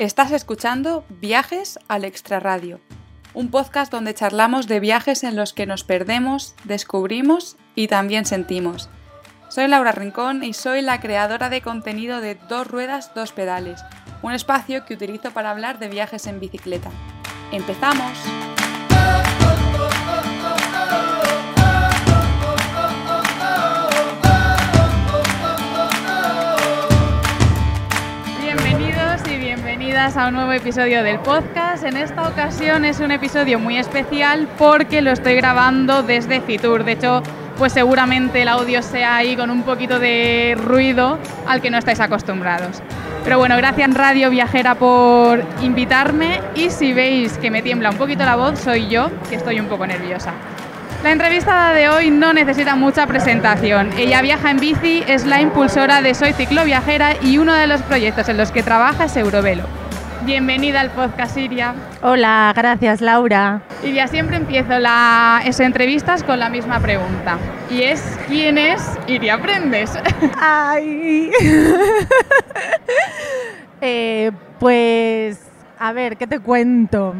Estás escuchando Viajes al Extraradio, un podcast donde charlamos de viajes en los que nos perdemos, descubrimos y también sentimos. Soy Laura Rincón y soy la creadora de contenido de Dos Ruedas, Dos Pedales, un espacio que utilizo para hablar de viajes en bicicleta. ¡Empezamos! Bienvenidas a un nuevo episodio del podcast. En esta ocasión es un episodio muy especial porque lo estoy grabando desde Fitur. De hecho, pues seguramente el audio sea ahí con un poquito de ruido al que no estáis acostumbrados. Pero bueno, gracias Radio Viajera por invitarme y si veis que me tiembla un poquito la voz, soy yo, que estoy un poco nerviosa. La entrevistada de hoy no necesita mucha presentación. Ella viaja en bici, es la impulsora de Soy Cicloviajera y uno de los proyectos en los que trabaja es Eurovelo. Bienvenida al podcast Iria. Hola, gracias Laura. Y ya siempre empiezo las entrevistas con la misma pregunta. Y es, ¿quién es Iria Aprendes? Ay. Eh, pues, a ver, ¿qué te cuento?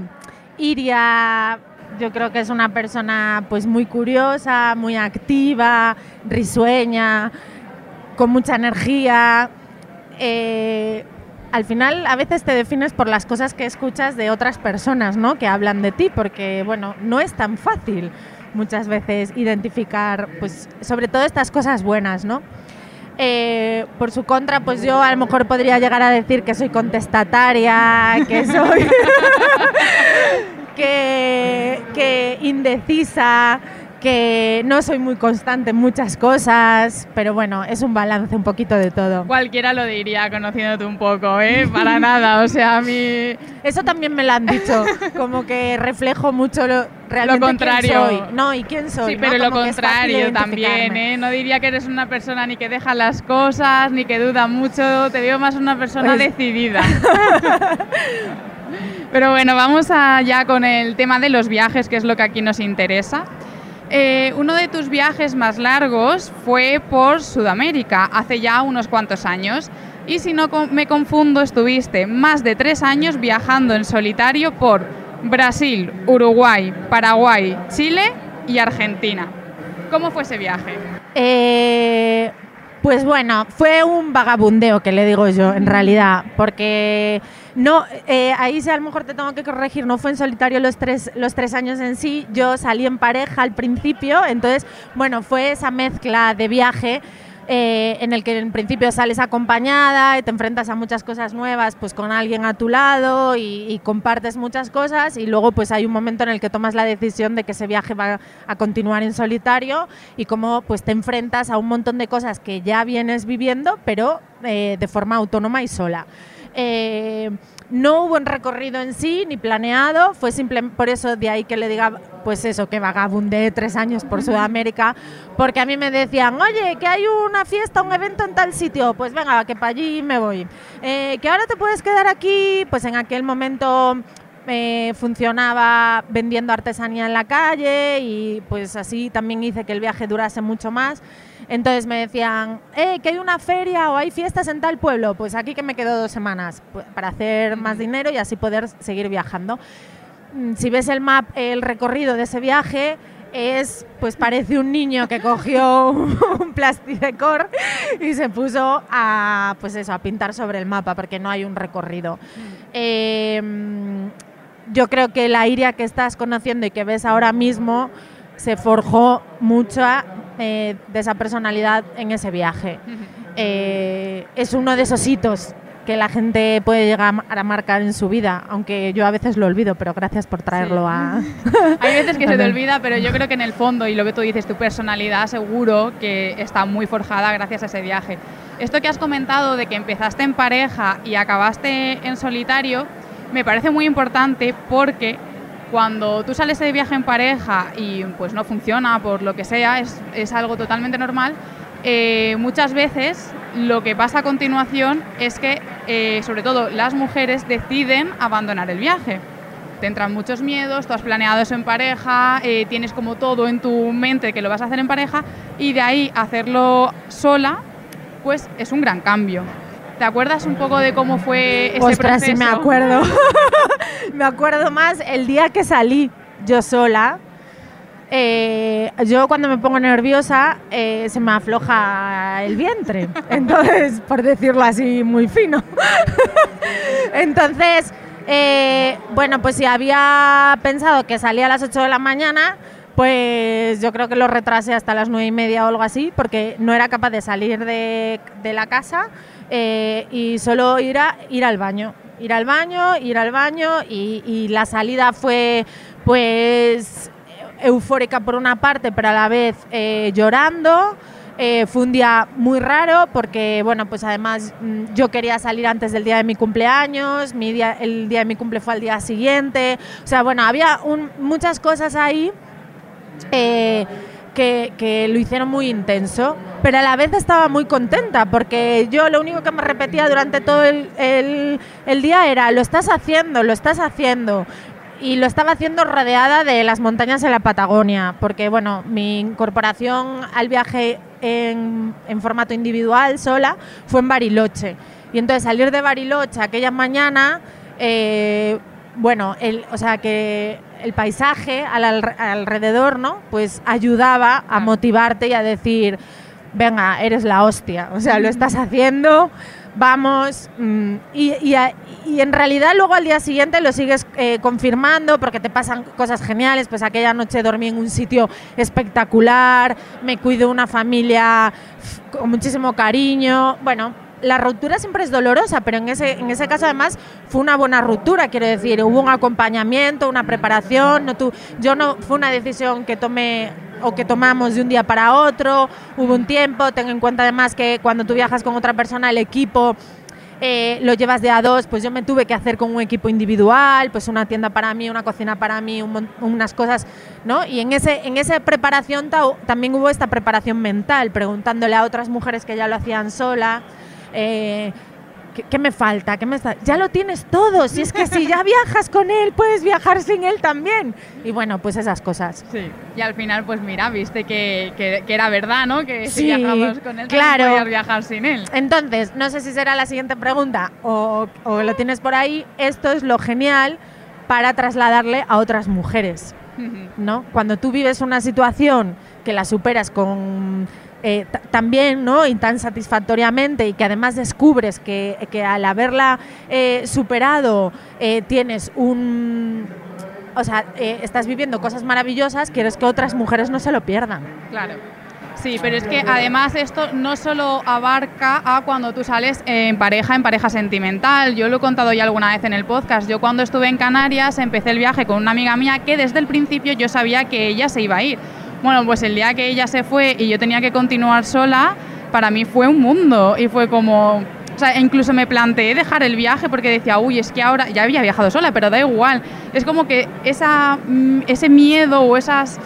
Iria, yo creo que es una persona pues muy curiosa, muy activa, risueña, con mucha energía. Eh, al final a veces te defines por las cosas que escuchas de otras personas, ¿no? Que hablan de ti, porque bueno, no es tan fácil muchas veces identificar, pues, sobre todo estas cosas buenas, ¿no? Eh, por su contra, pues yo a lo mejor podría llegar a decir que soy contestataria, que soy que, que indecisa, que no soy muy constante en muchas cosas, pero bueno, es un balance un poquito de todo. Cualquiera lo diría conociéndote un poco, ¿eh? Para nada, o sea, a mí... Eso también me lo han dicho, como que reflejo mucho lo, realmente lo contrario. quién soy. No, ¿y quién soy? Sí, pero ¿no? lo contrario también. ¿eh? No diría que eres una persona ni que deja las cosas, ni que duda mucho, te veo más una persona Pues- decidida. Pero bueno, vamos allá con el tema de los viajes, que es lo que aquí nos interesa. Eh, uno de tus viajes más largos fue por Sudamérica, hace ya unos cuantos años. Y si no me confundo, estuviste más de tres años viajando en solitario por Brasil, Uruguay, Paraguay, Chile y Argentina. ¿Cómo fue ese viaje? Eh, pues bueno, fue un vagabundeo que le digo yo, en realidad, porque no, eh, ahí sí a lo mejor te tengo que corregir, no fue en solitario los tres, los tres años en sí, yo salí en pareja al principio, entonces, bueno, fue esa mezcla de viaje. eh, en el que en principio sales acompañada y te enfrentas a muchas cosas nuevas pues con alguien a tu lado y, y compartes muchas cosas y luego pues hay un momento en el que tomas la decisión de que ese viaje va a continuar en solitario y cómo pues te enfrentas a un montón de cosas que ya vienes viviendo pero eh, de forma autónoma y sola. Eh, no hubo un recorrido en sí ni planeado, fue simple por eso de ahí que le diga, pues eso, que vagabundé tres años por Sudamérica, porque a mí me decían, oye, que hay una fiesta, un evento en tal sitio, pues venga, que para allí me voy. Eh, que ahora te puedes quedar aquí, pues en aquel momento eh, funcionaba vendiendo artesanía en la calle y pues así también hice que el viaje durase mucho más. Entonces me decían, eh, que hay una feria o hay fiestas en tal pueblo, pues aquí que me quedo dos semanas pues, para hacer más dinero y así poder seguir viajando. Mm, Si ves el map, el recorrido de ese viaje es, pues parece un niño que cogió un plasticecor y se puso a, pues eso, a pintar sobre el mapa porque no hay un recorrido. Eh, yo creo que la Iria que estás conociendo y que ves ahora mismo se forjó mucha eh, de esa personalidad en ese viaje. Eh, es uno de esos hitos que la gente puede llegar a marcar en su vida, aunque yo a veces lo olvido, pero gracias por traerlo a... Hay veces que se te olvida, pero yo creo que en el fondo, y lo que tú dices, tu personalidad seguro que está muy forjada gracias a ese viaje. Esto que has comentado de que empezaste en pareja y acabaste en solitario, me parece muy importante porque cuando tú sales de viaje en pareja y pues no funciona por lo que sea, es, es algo totalmente normal, eh, muchas veces lo que pasa a continuación es que, eh, sobre todo las mujeres, deciden abandonar el viaje. Te entran muchos miedos, tú has planeado eso en pareja, eh, tienes como todo en tu mente que lo vas a hacer en pareja y de ahí hacerlo sola, pues es un gran cambio. ¿Te acuerdas un poco de cómo fue ese Ostras, sí proceso? me acuerdo. me acuerdo más el día que salí yo sola. Eh, yo cuando me pongo nerviosa eh, se me afloja el vientre, entonces, por decirlo así muy fino. entonces, eh, bueno, pues si había pensado que salía a las 8 de la mañana, pues yo creo que lo retrasé hasta las 9 y media o algo así, porque no era capaz de salir de, de la casa eh, y solo ir, a, ir al baño. Ir al baño, ir al baño y, la salida fue pues eufórica por una parte, pero a la vez eh, llorando. Eh, fue un día muy raro porque, bueno, pues además mm, yo quería salir antes del día de mi cumpleaños, mi día, el día de mi cumple fue al día siguiente. O sea, bueno, había muchas cosas ahí eh, que, que lo hicieron muy intenso, pero a la vez estaba muy contenta porque yo lo único que me repetía durante todo el, el- el día era, lo estás haciendo, lo estás haciendo. Y lo estaba haciendo rodeada de las montañas de la Patagonia, porque bueno, mi incorporación al viaje en, en formato individual, sola, fue en Bariloche. Y entonces salir de Bariloche aquella mañana, eh, bueno, el, o sea que el paisaje al, alre- alrededor, ¿no? Pues ayudaba a motivarte y a decir, venga, eres la hostia, o sea, lo estás haciendo, vamos. mm, y, y a- y en realidad luego al día siguiente lo sigues eh, confirmando porque te pasan cosas geniales, pues aquella noche dormí en un sitio espectacular, me cuido una familia con muchísimo cariño, bueno. La ruptura siempre es dolorosa, pero en ese, en ese caso además fue una buena ruptura, quiero decir, hubo un acompañamiento, una preparación, no tu- yo no fue una decisión que tomé o que tomamos de un día para otro, hubo un tiempo, ten en cuenta además que cuando tú viajas con otra persona el equipo eh, lo llevas de a dos, pues yo me tuve que hacer con un equipo individual, pues una tienda para mí, una cocina para mí, un unas cosas, ¿no? Y en, ese, en esa preparación ta- también hubo esta preparación mental, preguntándole a otras mujeres que ya lo hacían sola. Eh, ¿Qué, qué me falta? ¿Qué me está? Ya lo tienes todo. Si es que si ya viajas con él, puedes viajar sin él también. Y bueno, pues esas cosas. Sí. Y al final, pues mira, viste que, que- que era verdad, ¿no? Que si Sí, viajamos con él, claro. podías viajar sin él. Entonces, no sé si será la siguiente pregunta o, o lo tienes por ahí. Esto es lo genial para trasladarle a otras mujeres. ¿no? Cuando tú vives una situación que la superas con eh, ta- también, ¿no? Y tan satisfactoriamente y que además descubres que, que al haberla eh, superado eh, tienes un... O sea, eh, estás viviendo cosas maravillosas, quieres que otras mujeres no se lo pierdan. Claro. Sí, pero es que además esto no solo abarca a cuando tú sales en pareja, en pareja sentimental. Yo lo he contado ya alguna vez en el podcast. Yo cuando estuve en Canarias empecé el viaje con una amiga mía que desde el principio yo sabía que ella se iba a ir. Bueno, pues el día que ella se fue y yo tenía que continuar sola, para mí fue un mundo y fue como... O sea, incluso me planteé dejar el viaje porque decía, uy, es que ahora ya había viajado sola, pero da igual. Es como que esa, mm, ese miedo o esas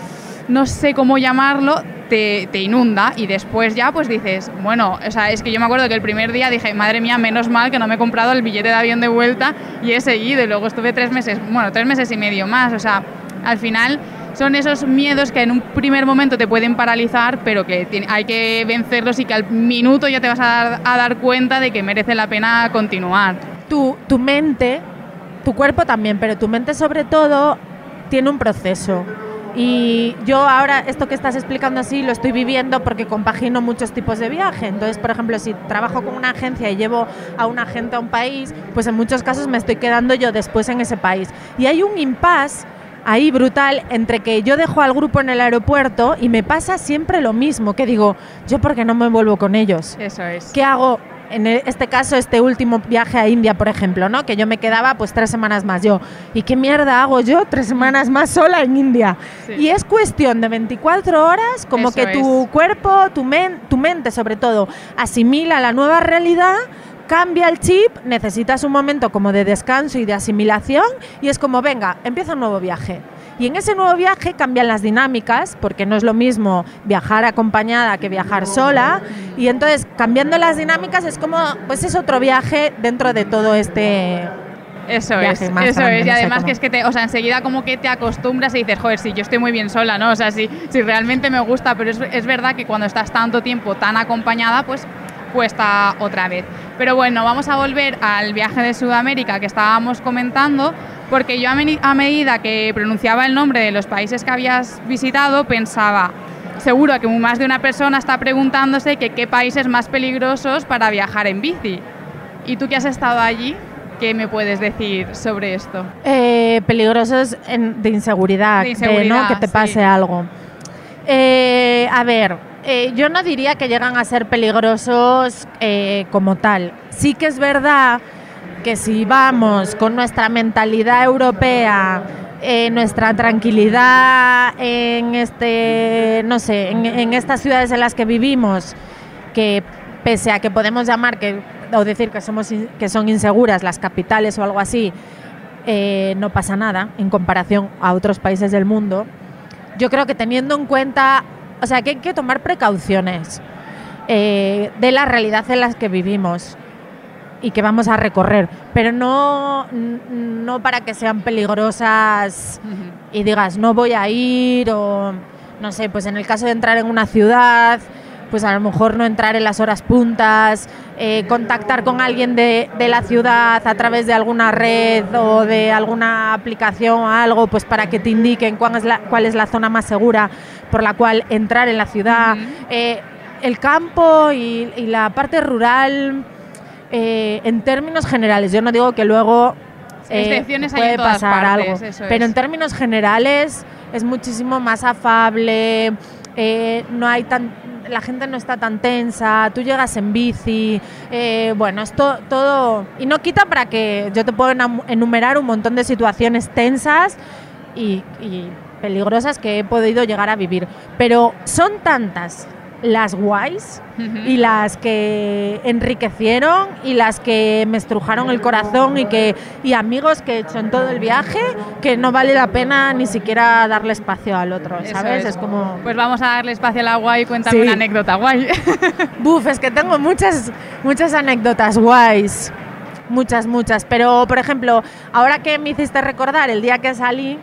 no sé cómo llamarlo, te, te inunda y después ya pues dices, bueno, o sea, es que yo me acuerdo que el primer día dije, madre mía, menos mal que no me he comprado el billete de avión de vuelta y he seguido y luego estuve tres meses, bueno, tres meses y medio más, o sea, al final son esos miedos que en un primer momento te pueden paralizar, pero que hay que vencerlos y que al minuto ya te vas a dar, a dar cuenta de que merece la pena continuar. tu, tu mente, tu cuerpo también, pero tu mente sobre todo tiene un proceso. Y yo ahora esto que estás explicando así lo estoy viviendo porque compagino muchos tipos de viaje. Entonces, por ejemplo, si trabajo con una agencia y llevo a un agente a un país, pues en muchos casos me estoy quedando yo después en ese país. Y hay un impasse ahí brutal entre que yo dejo al grupo en el aeropuerto y me pasa siempre lo mismo, que digo, yo porque no me vuelvo con ellos. Eso es. ¿Qué hago? En e- este caso, este último viaje a India, por ejemplo, ¿no? Que yo me quedaba pues tres semanas más yo. ¿Y qué mierda hago yo tres semanas más sola en India? Sí. Y es cuestión de 24 horas, como Eso que tu es. cuerpo, tu, men- tu mente sobre todo, asimila la nueva realidad, cambia el chip, necesitas un momento como de descanso y de asimilación y es como, venga, empieza un nuevo viaje. Y en ese nuevo viaje cambian las dinámicas, porque no es lo mismo viajar acompañada que viajar sola. Y entonces, cambiando las dinámicas, es como, pues es otro viaje dentro de todo este... Eso es, más eso grande, es. Y no sé además que es que te, o sea, enseguida como que te acostumbras y dices, joder, sí, yo estoy muy bien sola, ¿no? O sea, si, si realmente me gusta, pero es, es verdad que cuando estás tanto tiempo tan acompañada, pues cuesta otra vez. Pero bueno, vamos a volver al viaje de Sudamérica que estábamos comentando, porque yo a, medida que pronunciaba el nombre de los países que habías visitado, pensaba, seguro que más de una persona está preguntándose que qué países más peligrosos para viajar en bici. ¿Y tú que has estado allí, qué me puedes decir sobre esto? Eh, peligrosos en- de inseguridad, De ¿no? que te sí. pase algo. Eh, a ver, eh, yo no diría que llegan a ser peligrosos eh, como tal. Sí que es verdad que si vamos con nuestra mentalidad europea, eh, nuestra tranquilidad en este, no sé, en, en estas ciudades en las que vivimos, que pese a que podemos llamar que o decir que somos que son inseguras las capitales o algo así, eh, no pasa nada en comparación a otros países del mundo. Yo creo que teniendo en cuenta, o sea, que hay que tomar precauciones eh, de la realidad en la que vivimos y que vamos a recorrer, pero no, no para que sean peligrosas y digas no voy a ir o no sé, pues en el caso de entrar en una ciudad, pues a lo mejor no entrar en las horas puntas, eh, contactar con alguien de, de la ciudad a través de alguna red o de alguna aplicación o algo, pues para que te indiquen cuál es la, cuál es la zona más segura por la cual entrar en la ciudad. Ujú. Eh, el campo y, y la parte rural, eh, en términos generales, yo no digo que luego eh, Excepciones hay puede en todas pasar partes, algo, pero es. en términos generales es muchísimo más afable, eh, no hay tan, la gente no está tan tensa, tú llegas en bici, eh, bueno, esto todo y no quita para que yo te puedo enumerar un montón de situaciones tensas y, y peligrosas que he podido llegar a vivir, pero son tantas las guays y las que enriquecieron y las que me estrujaron el corazón y que y amigos que he hecho en todo el viaje que no vale la pena ni siquiera darle espacio al otro, ¿sabes? es. Es, como Pues vamos a darle espacio a la guay, cuéntame Sí. una anécdota guay. buf, es que tengo muchas muchas anécdotas guays. Muchas, muchas, pero por ejemplo, ahora que me hiciste recordar el día que salí,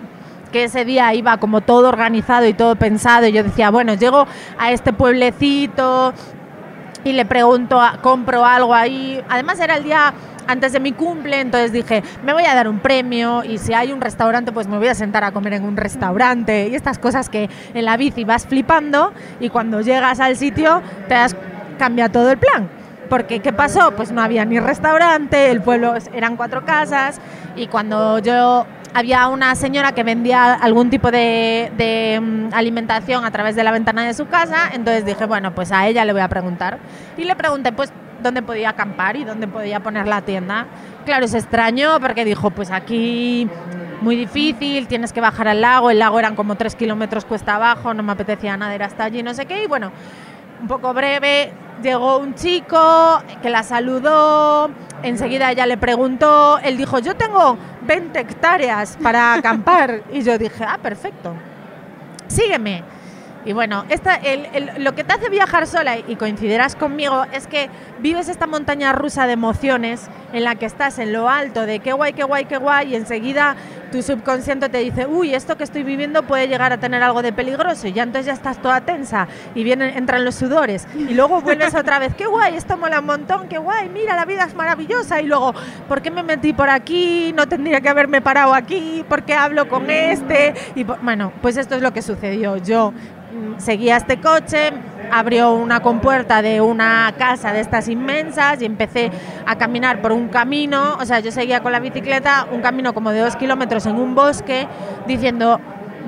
que ese día iba como todo organizado y todo pensado y yo decía, bueno, llego a este pueblecito y le pregunto, compro algo ahí. Además era el día antes de mi cumple, entonces dije, me voy a dar un premio y si hay un restaurante, pues me voy a sentar a comer en un restaurante y estas cosas que en la bici vas flipando y cuando llegas al sitio te das cambia todo el plan. Porque ¿qué pasó? Pues no había ni restaurante, el pueblo eran cuatro casas y cuando yo había una señora que vendía algún tipo de, de, mm, alimentación a través de la ventana de su casa, entonces dije, bueno, pues a ella le voy a preguntar. Y le pregunté, pues, dónde podía acampar y dónde podía poner la tienda. Claro, se extrañó porque dijo, pues aquí muy difícil, tienes que bajar al lago, el lago eran como tres kilómetros cuesta abajo, no me apetecía nada ir hasta allí, no sé qué, y bueno, un poco breve, llegó un chico que la saludó, enseguida ella le preguntó, él dijo, yo tengo 20 hectáreas para acampar, y yo dije, ah, perfecto, sígueme. Y bueno, esta, el- lo que te hace viajar sola, y coincidirás conmigo, es que vives esta montaña rusa de emociones en la que estás en lo alto de qué guay, qué guay, qué guay, y enseguida tu subconsciente te dice, uy, esto que estoy viviendo puede llegar a tener algo de peligroso, y ya entonces ya estás toda tensa, y vienen, entran los sudores, y luego vuelves otra vez, qué guay, esto mola un montón, qué guay, mira, la vida es maravillosa, y luego, ¿por qué me metí por aquí? No tendría que haberme parado aquí, ¿por qué hablo con este? Y bueno, pues esto es lo que sucedió. Yo seguía este coche, abrió una compuerta de una casa de estas inmensas y empecé a caminar por un camino, o sea, yo seguía con la bicicleta, un camino como de dos kilómetros en un bosque, diciendo,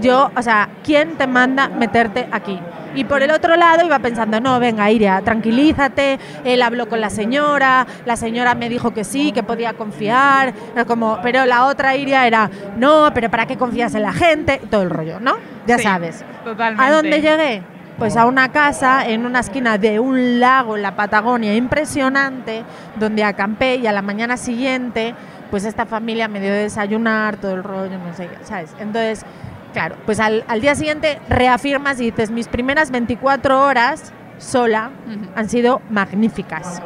yo, o sea, ¿quién te manda meterte aquí? Y por el otro lado iba pensando, no, venga, Iria, tranquilízate, él habló con la señora, la señora me dijo que sí, que podía confiar, era como, pero la otra Iria era, no, pero ¿para qué confías en la gente? Todo el rollo, ¿no? Ya Sí, sabes. Totalmente. ¿A dónde llegué? Pues a una casa en una esquina de un lago en la Patagonia impresionante, donde acampé y a la mañana siguiente, pues esta familia me dio de desayunar, todo el rollo, no sé ¿sabes? Entonces, claro, pues al, al día siguiente reafirmas y dices, mis primeras 24 horas sola han sido magníficas.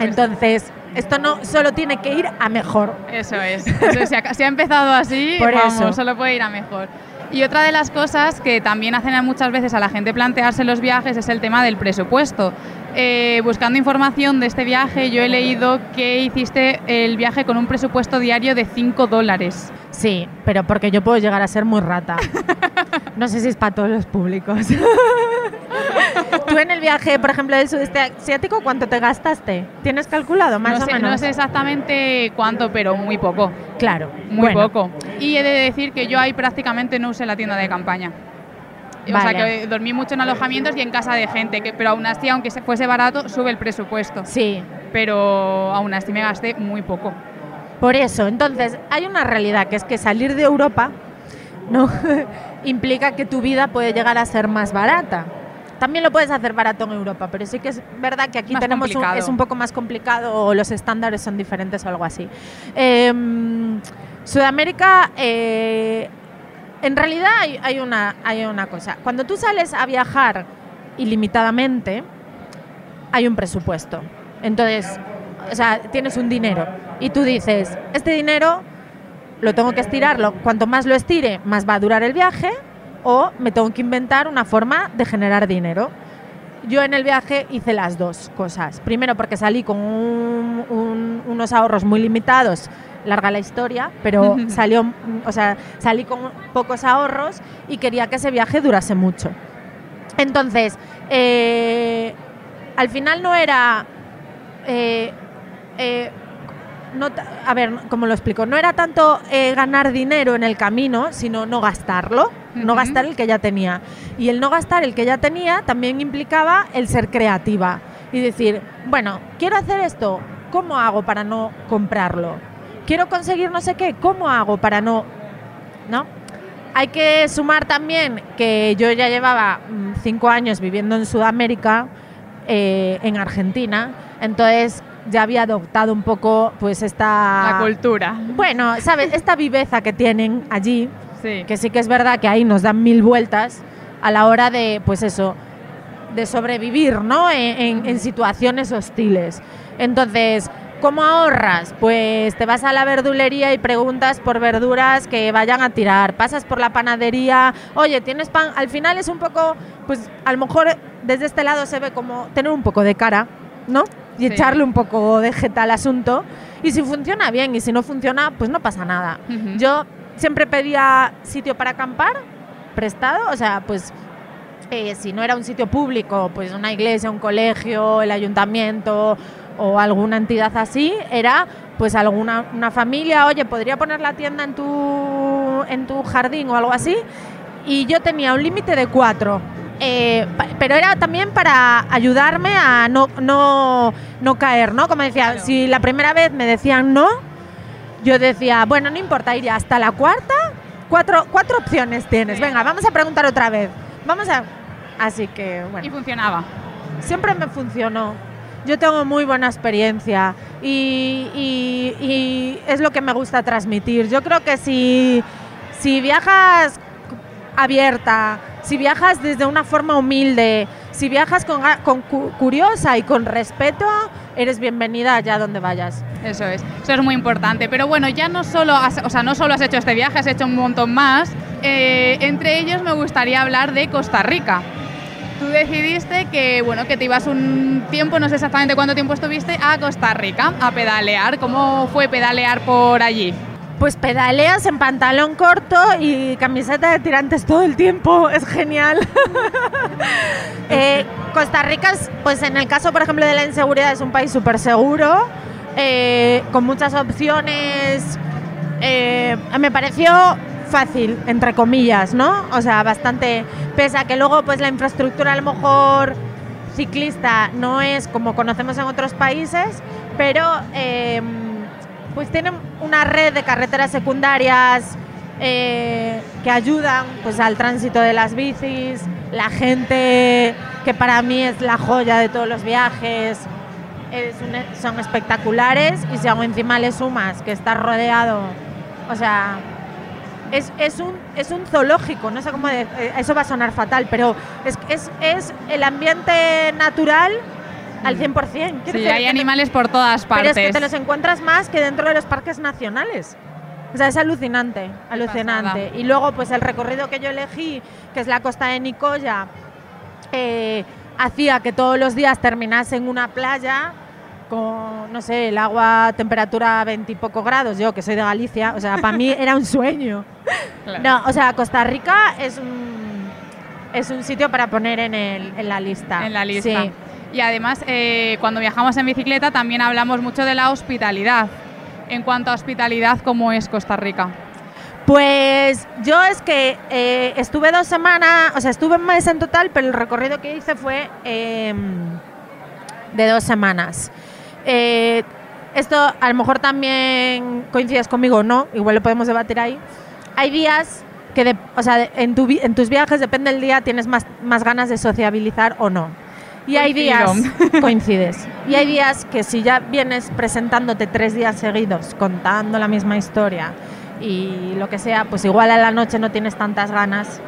Entonces, esto no solo tiene que ir a mejor. Eso es. Eso es. Si, ha, si ha empezado así, Por vamos, eso. solo puede ir a mejor. Y otra de las cosas que también hacen muchas veces a la gente plantearse los viajes es el tema del presupuesto. eh, buscando información de este viaje, yo he leído que hiciste el viaje con un presupuesto diario de 5 dólares. Sí, pero porque yo puedo llegar a ser muy rata. No sé si es para todos los públicos. Tú en el viaje, por ejemplo, del sudeste asiático, ¿cuánto te gastaste? ¿Tienes calculado más no o sé, menos? No sé exactamente cuánto, pero muy poco. Claro, Muy bueno, poco. Y he de decir que yo ahí prácticamente no usé la tienda de campaña. O sea que dormí mucho en alojamientos y en casa de gente, que, pero aún así, aunque se- fuese barato, sube el presupuesto. Sí, Pero aún así me gasté muy poco. Por eso, entonces, hay una realidad que es que salir de Europa no implica que tu vida puede llegar a ser más barata. También lo puedes hacer barato en Europa, pero sí que es verdad que aquí Más tenemos un, es un poco más complicado o los estándares son diferentes o algo así. Em, Sudamérica, eh, en realidad hay, hay una, hay una cosa. Cuando tú sales a viajar ilimitadamente, hay un presupuesto. Entonces, o sea, tienes un dinero y tú dices, este dinero lo tengo que estirarlo. Cuanto más lo estire, más va a durar el viaje o me tengo que inventar una forma de generar dinero. Yo en el viaje hice las dos cosas. Primero porque salí con un- un- unos ahorros muy limitados, larga la historia, pero salió, o sea, salí con pocos ahorros y quería que ese viaje durase mucho. Entonces, eh, al final no era eh, eh, no a ver, ¿cómo lo explico? No era tanto eh, ganar dinero en el camino, sino no gastarlo, no gastar el que ya tenía. Y el no gastar el que ya tenía también implicaba el ser creativa y decir, bueno, quiero hacer esto, ¿cómo hago para no comprarlo? Quiero conseguir no sé qué, ¿cómo hago para no... ¿No? Hay que sumar también que yo ya llevaba mm, cinco años viviendo en Sudamérica, eh, en Argentina, entonces ya había adoptado un poco pues esta... La cultura. Bueno, ¿sabes? Esta viveza que tienen allí, Sí. que sí que es verdad que ahí nos dan mil vueltas a la hora de, pues eso, de sobrevivir, ¿no? En, en- en situaciones hostiles. Entonces, ¿cómo ahorras? Pues te vas a la verdulería y preguntas por verduras que vayan a tirar. Pasas por la panadería, oye, ¿tienes pan? Al final es un poco, pues a lo mejor desde este lado se ve como tener un poco de cara, ¿no? Y Sí. echarle un poco de jeta al asunto. Y si funciona bien y si no funciona, pues no pasa nada. Yo siempre pedía sitio para acampar prestado, o sea, pues eh, si no era un sitio público, pues una iglesia, un colegio, el ayuntamiento o alguna entidad así, era pues alguna una familia, oye, podría poner la tienda en tu, en tu jardín o algo así. Y yo tenía un límite de cuatro. Eh, pero era también para ayudarme a no, no, no caer, ¿no? Como decía, Claro. si la primera vez me decían no, yo decía, bueno, no importa, iría hasta la cuarta. Cuatro, cuatro opciones tienes. Sí. Venga, vamos a preguntar otra vez. Vamos a... Así que, Y bueno, funcionaba. siempre me funcionó. Yo tengo muy buena experiencia y, y- y es lo que me gusta transmitir. Yo creo que si, si viajas abierta, si viajas desde una forma humilde, si viajas con, curiosa y con respeto, eres bienvenida allá donde vayas. Eso es, eso es muy importante. Pero bueno, ya no solo has, o sea, no solo has hecho este viaje, has hecho un montón más. Eh, entre ellos me gustaría hablar de Costa Rica. Tú decidiste que bueno que te ibas un tiempo, no sé exactamente cuánto tiempo estuviste, a Costa Rica a pedalear. ¿Cómo fue pedalear por allí? Pues pedaleas en pantalón corto y camiseta de tirantes todo el tiempo, es genial. Eh, Costa Rica, es, pues en el caso, por ejemplo, de la inseguridad, es un país súper seguro, eh, con muchas opciones. Eh, me pareció fácil, entre comillas, ¿no? O sea, bastante, pese a que luego pues la infraestructura a lo mejor ciclista no es como conocemos en otros países, pero eh, pues tienen una red de carreteras secundarias eh, que ayudan pues al tránsito de las bicis, la gente que para mí es la joya de todos los viajes, es un- son espectaculares y si aún encima le sumas que estás rodeado, o sea, es, es un, es un zoológico, no sé cómo, eh, eso va a sonar fatal, pero es, es, es el ambiente natural al 100%. Quiero Sí, hay animales por todas pero es partes. que te los encuentras más que dentro de los parques nacionales. O sea, es alucinante, alucinante. pasada. Y luego, pues el recorrido que yo elegí, que es la costa de Nicoya, eh, hacía que todos los días terminase en una playa con, no sé, el agua a temperatura 20 y poco grados, yo que soy de Galicia, o sea, para mí era un sueño. Claro. No, o sea, Costa Rica es un, es un sitio para poner en, el, en la lista. En la lista. Sí. Y además, eh, cuando viajamos en bicicleta también hablamos mucho de la hospitalidad. En cuanto a hospitalidad, ¿cómo es Costa Rica? Pues yo es que eh, estuve dos semanas, o sea, estuve un mes en total, pero el recorrido que hice fue eh, de dos semanas. Eh, esto a lo mejor también coincides conmigo no, igual lo podemos debatir ahí. Hay días que, de- o sea, en, tu en tus viajes, depende del día, tienes más, más ganas de sociabilizar o no. Y hay días, coincides, y hay días que si ya vienes presentándote tres días seguidos, contando la misma historia y lo que sea, pues igual a la noche no tienes tantas ganas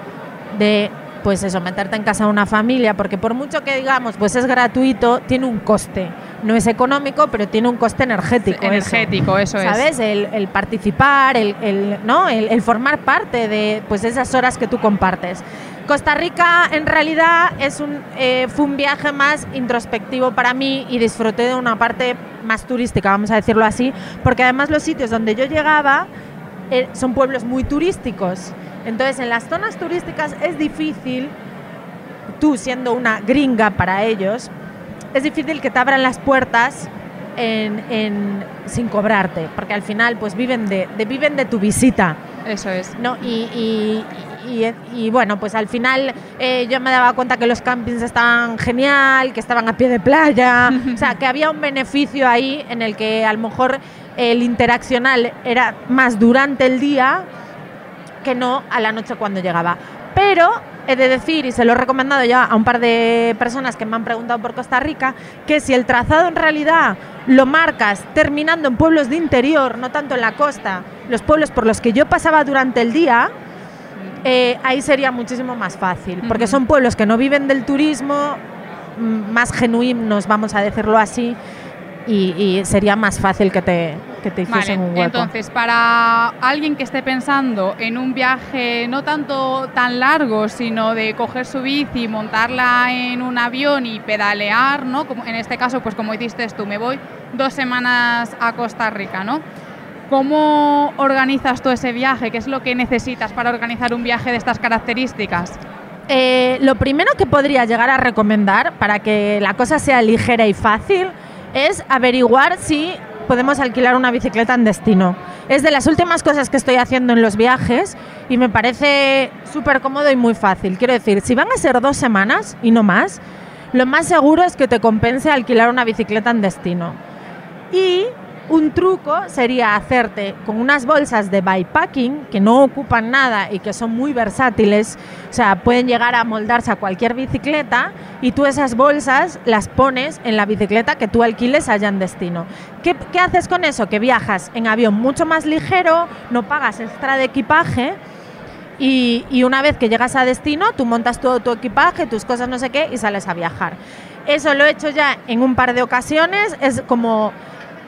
de, pues eso, meterte en casa de una familia, porque por mucho que digamos, pues es gratuito, tiene un coste. No es económico, pero tiene un coste energético. Energético, eso, es. ¿Sabes? El, el participar, el, el- ¿no? El, el formar parte de pues, esas horas que tú compartes. Costa Rica en realidad es un, eh, fue un viaje más introspectivo para mí y disfruté de una parte más turística, vamos a decirlo así, porque además los sitios donde yo llegaba eh, son pueblos muy turísticos. Entonces en las zonas turísticas es difícil, tú siendo una gringa para ellos, es difícil que te abran las puertas en- en- sin cobrarte, porque al final pues viven de, de- viven de tu visita. Eso es. ¿no? Y, y- y- y, bueno, pues al final eh, yo me daba cuenta que los campings estaban genial, que estaban a pie de playa, o sea, que había un beneficio ahí en el que a lo mejor el interaccional era más durante el día que no a la noche cuando llegaba. Pero he de decir, y se lo he recomendado ya a un par de personas que me han preguntado por Costa Rica, que si el trazado en realidad lo marcas terminando en pueblos de interior, no tanto en la costa, los pueblos por los que yo pasaba durante el día, eh, ahí sería muchísimo más fácil, porque son pueblos que no viven del turismo, mm, más genuinos, vamos a decirlo así, y, y sería más fácil que te, que te Vale, hiciesen un hueco. entonces para alguien que esté pensando en un viaje no tanto tan largo, sino de coger su bici, montarla en un avión y pedalear, ¿no? Como en este caso, pues como hiciste tú, me voy dos semanas a Costa Rica, ¿no? ¿Cómo organizas tú ese viaje? ¿Qué es lo que necesitas para organizar un viaje de estas características? Eh, lo primero que podría llegar a recomendar para que la cosa sea ligera y fácil es averiguar si podemos alquilar una bicicleta en destino. Es de las últimas cosas que estoy haciendo en los viajes y me parece súper cómodo y muy fácil. Quiero decir, si van a ser dos semanas y no más, lo más seguro es que te compense alquilar una bicicleta en destino. Y un truco sería hacerte con unas bolsas de bikepacking que no ocupan nada y que son muy versátiles, o sea, pueden llegar a moldarse a cualquier bicicleta y tú esas bolsas las pones en la bicicleta que tú alquiles allá en destino. ¿Qué, qué haces con eso? Que viajas en avión mucho más ligero, no pagas extra de equipaje. Y, y una vez que llegas a destino, tú montas todo tu equipaje, tus cosas, no sé qué, y sales a viajar. Eso lo he hecho ya en un par de ocasiones. Es como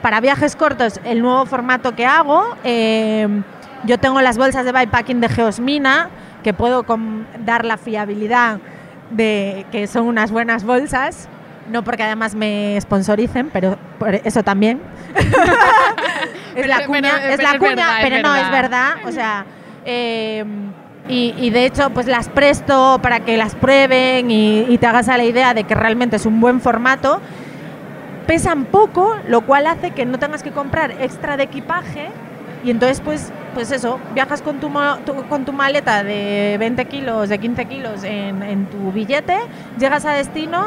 para viajes cortos el nuevo formato que hago. Eh, yo tengo las bolsas de bikepacking de Geosmina, que puedo dar la fiabilidad de que son unas buenas bolsas. No porque además me sponsoricen, pero por eso también. es la cuña, pero- es pero la es cuña, es pero no, es verdad. verdad. O sea, eh, y, y de hecho, pues las presto para que las prueben y, y te hagas a la idea de que realmente es un buen formato. Pesan poco, lo cual hace que no tengas que comprar extra de equipaje y entonces pues, pues eso, viajas con tu, tu- con tu maleta de 20 kilos, de 15 kilos en, en tu billete, llegas a destino,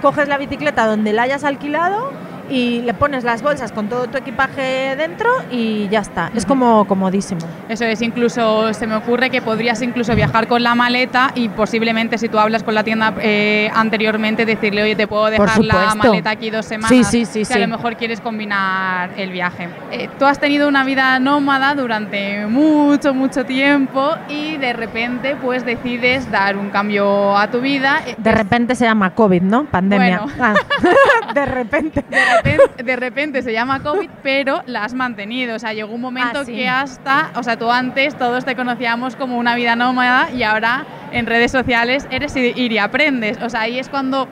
coges la bicicleta donde la hayas alquilado y le pones las bolsas con todo tu equipaje dentro y ya está. Es como comodísimo. Eso es, incluso se me ocurre que podrías incluso viajar con la maleta y posiblemente si tú hablas con la tienda eh, anteriormente decirle, oye, te puedo dejar la maleta aquí dos semanas. Sí, sí, sí, que a lo mejor quieres combinar el viaje. Eh, tú has tenido una vida nómada durante mucho, mucho tiempo y de repente pues decides dar un cambio a tu vida. De repente se llama COVID, ¿no? Pandemia. Bueno. Ah, de repente. de repente, de repente se llama COVID, pero la has mantenido. O sea, llegó un momento Ah, sí. que hasta, o sea, tú antes todos te conocíamos como una vida nómada y ahora en redes sociales eres ir y aprendes. O sea, ahí es cuando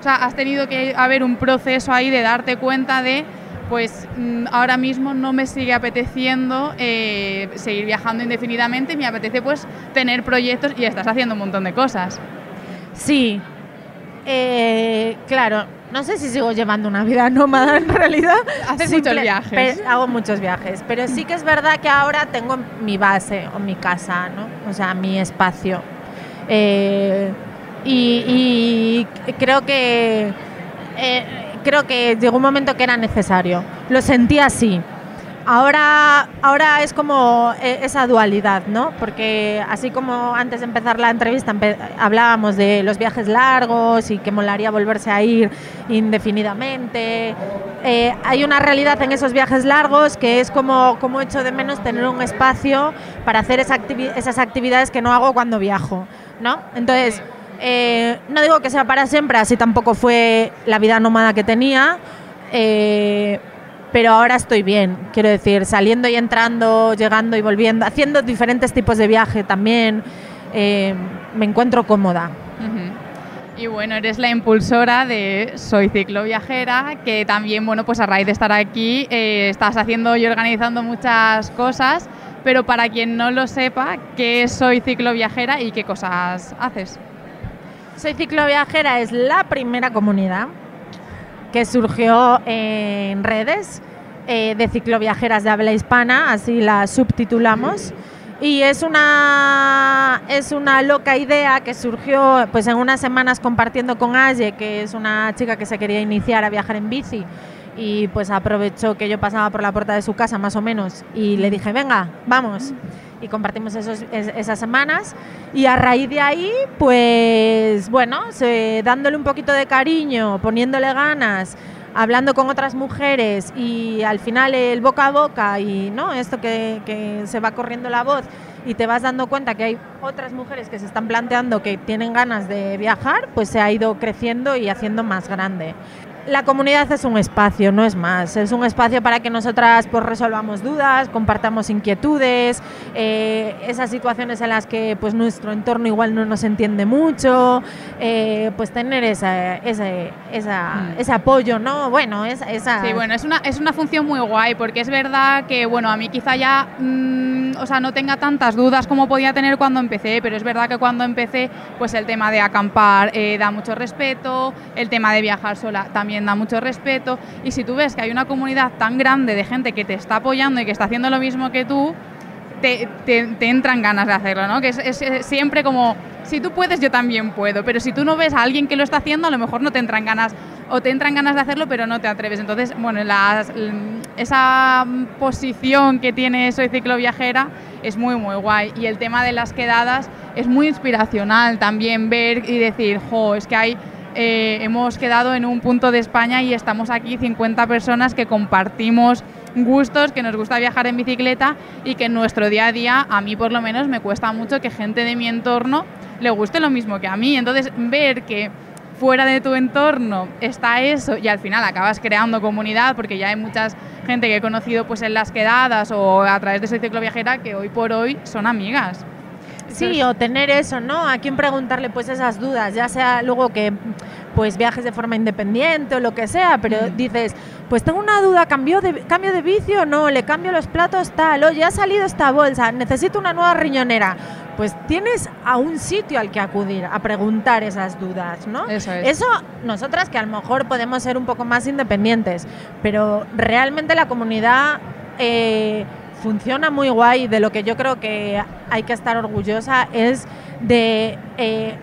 sea, has tenido que haber un proceso ahí de darte cuenta de, pues mm, ahora mismo no me sigue apeteciendo eh, seguir viajando indefinidamente, me apetece pues tener proyectos y estás haciendo un montón de cosas. Sí, eh, claro, no sé si sigo llevando una vida nómada en realidad. Haces muchos viajes. Hago muchos viajes, pero sí que es verdad que ahora tengo mi base o mi casa, ¿no? O sea, mi espacio. Eh, y, creo que eh, creo que llegó un momento que era necesario. Lo sentí así. Ahora, ahora es como eh, esa dualidad, ¿no? Porque así como antes de empezar la entrevista hablábamos de los viajes largos y que molaría volverse a ir indefinidamente, eh, hay una realidad en esos viajes largos que es como, como echo de menos tener un espacio para hacer esas actividades que no hago cuando viajo, ¿no? Entonces, eh, no digo que sea para siempre, así tampoco fue la vida nómada que tenía pero ahora estoy bien, quiero decir, saliendo y entrando, llegando y volviendo, haciendo diferentes tipos de viaje también, eh, me encuentro cómoda. Y bueno, eres la impulsora de Soy Cicloviajera, que también, bueno, pues a raíz de estar aquí, eh, estás haciendo y organizando muchas cosas, pero para quien no lo sepa, ¿qué es Soy Cicloviajera y qué cosas haces? Soy Cicloviajera es la primera comunidad que surgió en redes eh, de cicloviajeras de habla hispana, así la subtitulamos. Y es una, es una loca idea que surgió pues, en unas semanas compartiendo con Aye, que es una chica que se quería iniciar a viajar en bici. Y pues aprovechó que yo pasaba por la puerta de su casa más o menos y le dije, venga, vamos y compartimos esas semanas. Y a raíz de ahí, pues bueno, dándole un poquito de cariño, poniéndole ganas, hablando con otras mujeres y al final el boca a boca y no esto que se va corriendo la voz y te vas dando cuenta que hay otras mujeres que se están planteando que tienen ganas de viajar, pues se ha ido creciendo y haciendo más grande la comunidad es un espacio, no es más. Es un espacio para que nosotras pues, resolvamos dudas, compartamos inquietudes, eh, esas situaciones en las que pues, nuestro entorno igual no nos entiende mucho, eh, pues tener esa, ese, mm. ese apoyo, ¿no? Bueno, esa, esa... Sí, bueno, es una, es una función muy guay porque es verdad que, bueno, a mí quizá ya, mm, o sea, no tenga tantas dudas como podía tener cuando empecé, pero es verdad que cuando empecé, pues el tema de acampar eh, da mucho respeto, el tema de viajar sola también da mucho respeto y si tú ves que hay una comunidad tan grande de gente que te está apoyando y que está haciendo lo mismo que tú, te, entran ganas de hacerlo, ¿no? Que es, siempre como, si tú puedes, yo también puedo, pero si tú no ves a alguien que lo está haciendo, a lo mejor no te entran ganas, o te entran ganas de hacerlo, pero no te atreves. Entonces, bueno, esa posición que tiene Soy Cicloviajera es muy, muy guay. Y el tema de las quedadas es muy inspiracional también ver y decir, jo, es que hay eh, hemos quedado en un punto de España y estamos aquí 50 personas que compartimos gustos, que nos gusta viajar en bicicleta y que en nuestro día a día, a mí por lo menos, me cuesta mucho que gente de mi entorno le guste lo mismo que a mí. Entonces, ver que fuera de tu entorno está eso y al final acabas creando comunidad porque ya hay mucha gente que he conocido pues en las quedadas o a través de ciclo viajera que hoy por hoy son amigas. Sí, o tener eso, ¿no? A quién preguntarle pues esas dudas, ya sea luego que pues viajes de forma independiente o lo que sea, pero dices, pues tengo una duda, ¿cambio de, cambio de vicio o no? ¿Le cambio los platos tal? Oye, ha salido esta bolsa, necesito una nueva riñonera. Pues tienes a un sitio al que acudir a preguntar esas dudas, ¿no? Eso es. Eso, nosotras que a lo mejor podemos ser un poco más independientes, pero realmente la comunidad... Eh, funciona muy guay, de lo que yo creo que hay que estar orgullosa es de, eh,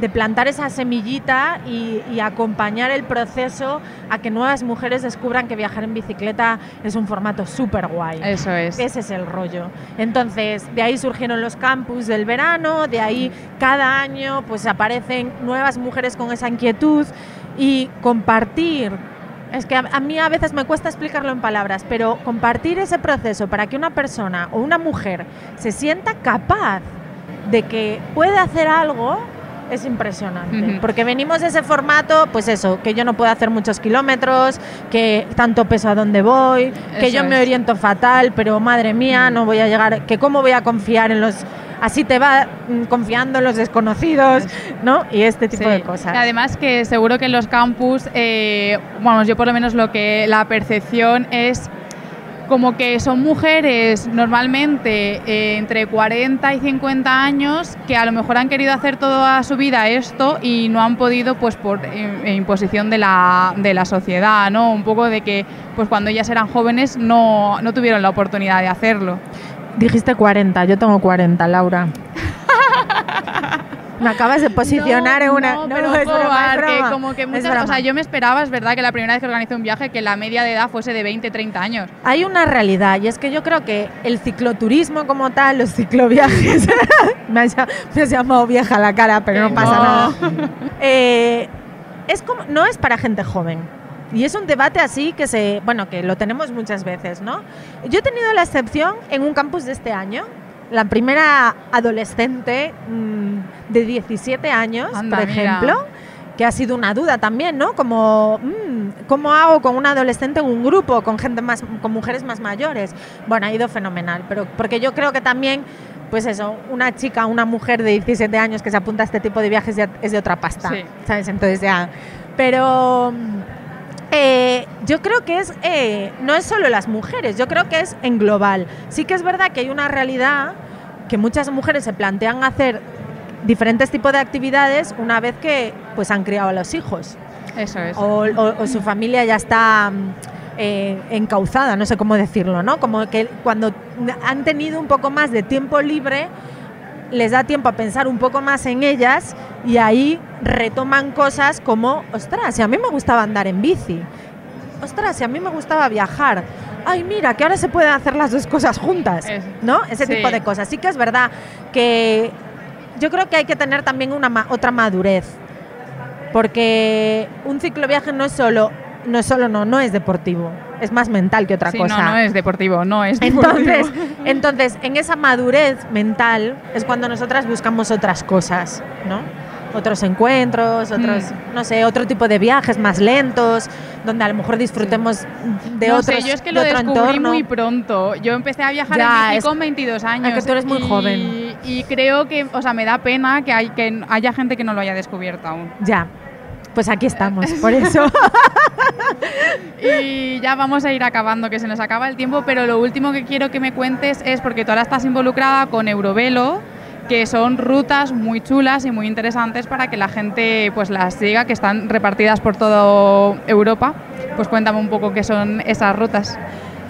de plantar esa semillita y, acompañar el proceso a que nuevas mujeres descubran que viajar en bicicleta es un formato súper guay. Eso es. Ese es el rollo. Entonces, de ahí surgieron los campus del verano, de ahí cada año pues aparecen nuevas mujeres con esa inquietud y compartir es que a, mí a veces me cuesta explicarlo en palabras, pero compartir ese proceso para que una persona o una mujer se sienta capaz de que puede hacer algo es impresionante. Porque venimos de ese formato, pues eso, que yo no puedo hacer muchos kilómetros, que tanto peso a donde voy, que yo me oriento fatal, pero madre mía, no voy a llegar, que cómo voy a confiar en los así te va mm, confiando en los desconocidos, ¿no? Y este tipo Sí. de cosas. Además que seguro que en los campus, eh, vamos, yo por lo menos lo que la percepción es como que son mujeres normalmente eh, entre 40 y 50 años que a lo mejor han querido hacer toda su vida esto y no han podido pues por eh, imposición de la, de la sociedad, ¿no? Un poco de que pues cuando ellas eran jóvenes no, no tuvieron la oportunidad de hacerlo. Dijiste 40, yo tengo 40, Laura. Me acabas de posicionar en una... No, pero es broma, es dar que broma. como que muchas, o broma. sea, yo me esperaba, es verdad, que la primera vez que organicé un viaje que la media de edad fuese de 20, 30 años. Hay una realidad y es que yo creo que el cicloturismo como tal, los cicloviajes, me, has, me has llamado vieja a la cara, pero no pasa no. nada. Eh, es como, no es para gente joven. Y es un debate así que se, bueno, que lo tenemos muchas veces, ¿no? Yo he tenido la excepción en un campus de este año. La primera adolescente mm, de 17 años, Anda, por mira. ejemplo, que ha sido una duda también, ¿no? Como, mm, ¿cómo hago con una adolescente en un grupo, con gente más, con mujeres más mayores? Bueno, ha ido fenomenal, pero porque yo creo que también, pues eso, una chica, una mujer de 17 años que se apunta a este tipo de viajes es de otra pasta, Sí. ¿sabes? Entonces ya, pero eh, yo creo que es, eh, no es solo las mujeres, yo creo que es en global. Sí que es verdad que hay una realidad que muchas mujeres se plantean hacer diferentes tipos de actividades una vez que pues han criado a los hijos Eso es. o, o- o su familia ya está mm, eh, encauzada, no sé cómo decirlo, ¿no? Como que cuando han tenido un poco más de tiempo libre, les da tiempo a pensar un poco más en ellas y ahí retoman cosas como, ostras, si a mí me gustaba andar en bici, ostras, si a mí me gustaba viajar, ay, mira, que ahora se pueden hacer las dos cosas juntas, ¿no? Ese sí. tipo de cosas. Sí que es verdad que yo creo que hay que tener también una ma- otra madurez, porque un cicloviaje no es solo, no es solo, no, no es deportivo, es más mental que otra Sí, cosa. no, no es deportivo, no es Entonces, deportivo. entonces, en esa madurez mental es cuando nosotras buscamos otras cosas, ¿no? Otros encuentros, otros, Mm. no sé, otro tipo de viajes más lentos, donde a lo mejor disfrutemos de no otros sé, yo es que de lo descubrí entorno. muy pronto. Yo empecé a viajar Ya, con 22 años. que tú eres muy y- joven. Y creo que, o sea, me da pena que, hay, que haya gente que no lo haya descubierto aún. Ya, pues aquí estamos, por eso. Y ya vamos a ir acabando, que se nos acaba el tiempo, pero lo último que quiero que me cuentes es porque tú ahora estás involucrada con Eurovelo, que son rutas muy chulas y muy interesantes para que la gente pues las siga, que están repartidas por toda Europa. Pues cuéntame un poco qué son esas rutas.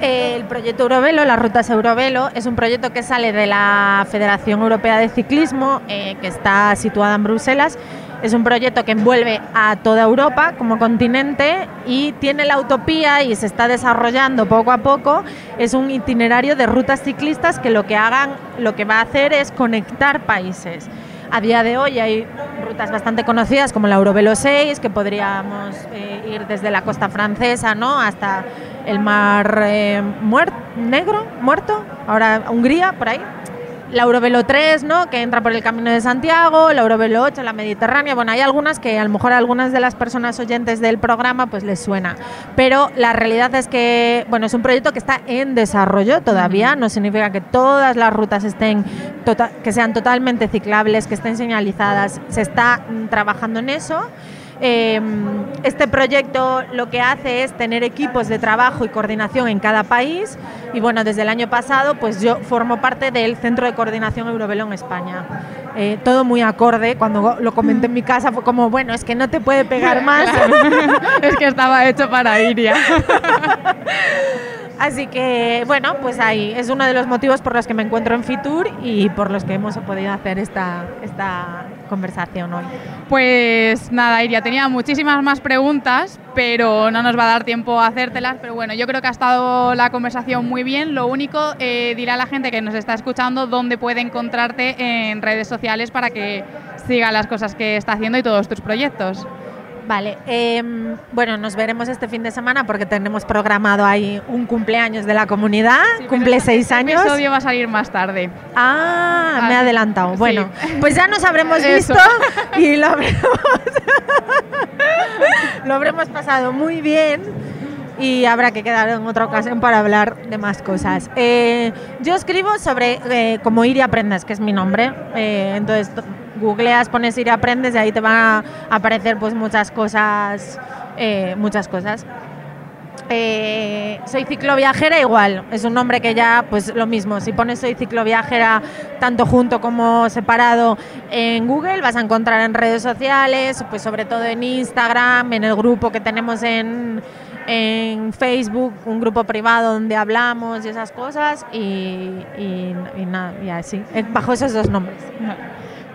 El proyecto Eurovelo, las rutas Eurovelo, es un proyecto que sale de la Federación Europea de Ciclismo, eh, que está situada en Bruselas. Es un proyecto que envuelve a toda Europa como continente y tiene la utopía y se está desarrollando poco a poco. Es un itinerario de rutas ciclistas que lo que hagan, lo que va a hacer es conectar países. A día de hoy hay rutas bastante conocidas como la Eurovelo 6, que podríamos eh, ir desde la costa francesa ¿no? hasta el mar eh, negro, muerto, ahora Hungría, por ahí. La Eurovelo 3, ¿no? que entra por el Camino de Santiago, la Eurovelo 8, la Mediterránea. Bueno, hay algunas que a lo mejor a algunas de las personas oyentes del programa pues les suena. Pero la realidad es que, bueno, es un proyecto que está en desarrollo todavía. No significa que todas las rutas estén, tota- que sean totalmente ciclables, que estén señalizadas. Se está mm, trabajando en eso. Eh, este proyecto lo que hace es tener equipos de trabajo y coordinación en cada país y bueno, desde el año pasado pues yo formo parte del Centro de Coordinación Eurovelo en España. Eh, todo muy acorde, cuando lo comenté en mi casa fue como, bueno, es que no te puede pegar más. es que estaba hecho para Iria. Así que bueno, pues ahí es uno de los motivos por los que me encuentro en Fitur y por los que hemos podido hacer esta, esta conversación hoy. Pues nada, Iria, tenía muchísimas más preguntas, pero no nos va a dar tiempo a hacértelas. Pero bueno, yo creo que ha estado la conversación muy bien. Lo único, eh, diré a la gente que nos está escuchando dónde puede encontrarte en redes sociales para que siga las cosas que está haciendo y todos tus proyectos. Vale, em, bueno, nos veremos este fin de semana porque tenemos programado ahí un cumpleaños de la comunidad, Sí, cumple seis este años. episodio va a salir más tarde. Ah, me he adelantado. sí. Bueno, pues ya nos habremos Eso. visto y lo habremos, lo habremos pasado muy bien. y habrá que quedar en otra ocasión para hablar de más cosas. Eh, yo escribo sobre eh, como ir y aprendes, que es mi nombre. Eh, entonces googleas, pones ir aprendes y ahí te van a aparecer pues muchas cosas, eh, muchas cosas. Eh, soy cicloviajera igual, es un nombre que ya, pues lo mismo, si pones soy cicloviajera tanto junto como separado en Google, vas a encontrar en redes sociales, pues sobre todo en Instagram, en el grupo que tenemos en, en Facebook, un grupo privado donde hablamos y esas cosas, y, y, y nada, y así, eh, bajo esos dos nombres.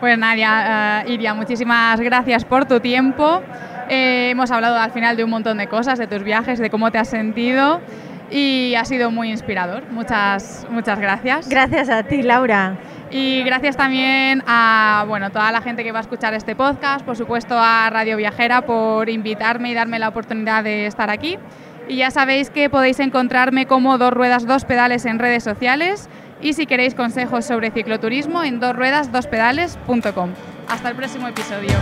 Pues Nadia, uh, Iria, muchísimas gracias por tu tiempo. Eh, hemos hablado al final de un montón de cosas, de tus viajes, de cómo te has sentido y ha sido muy inspirador. Muchas, muchas gracias. Gracias a ti, Laura. Y gracias también a bueno, toda la gente que va a escuchar este podcast, por supuesto a Radio Viajera por invitarme y darme la oportunidad de estar aquí. Y ya sabéis que podéis encontrarme como Dos Ruedas, Dos Pedales en redes sociales y si queréis consejos sobre cicloturismo en dosruedasdospedales.com. Hasta el próximo episodio.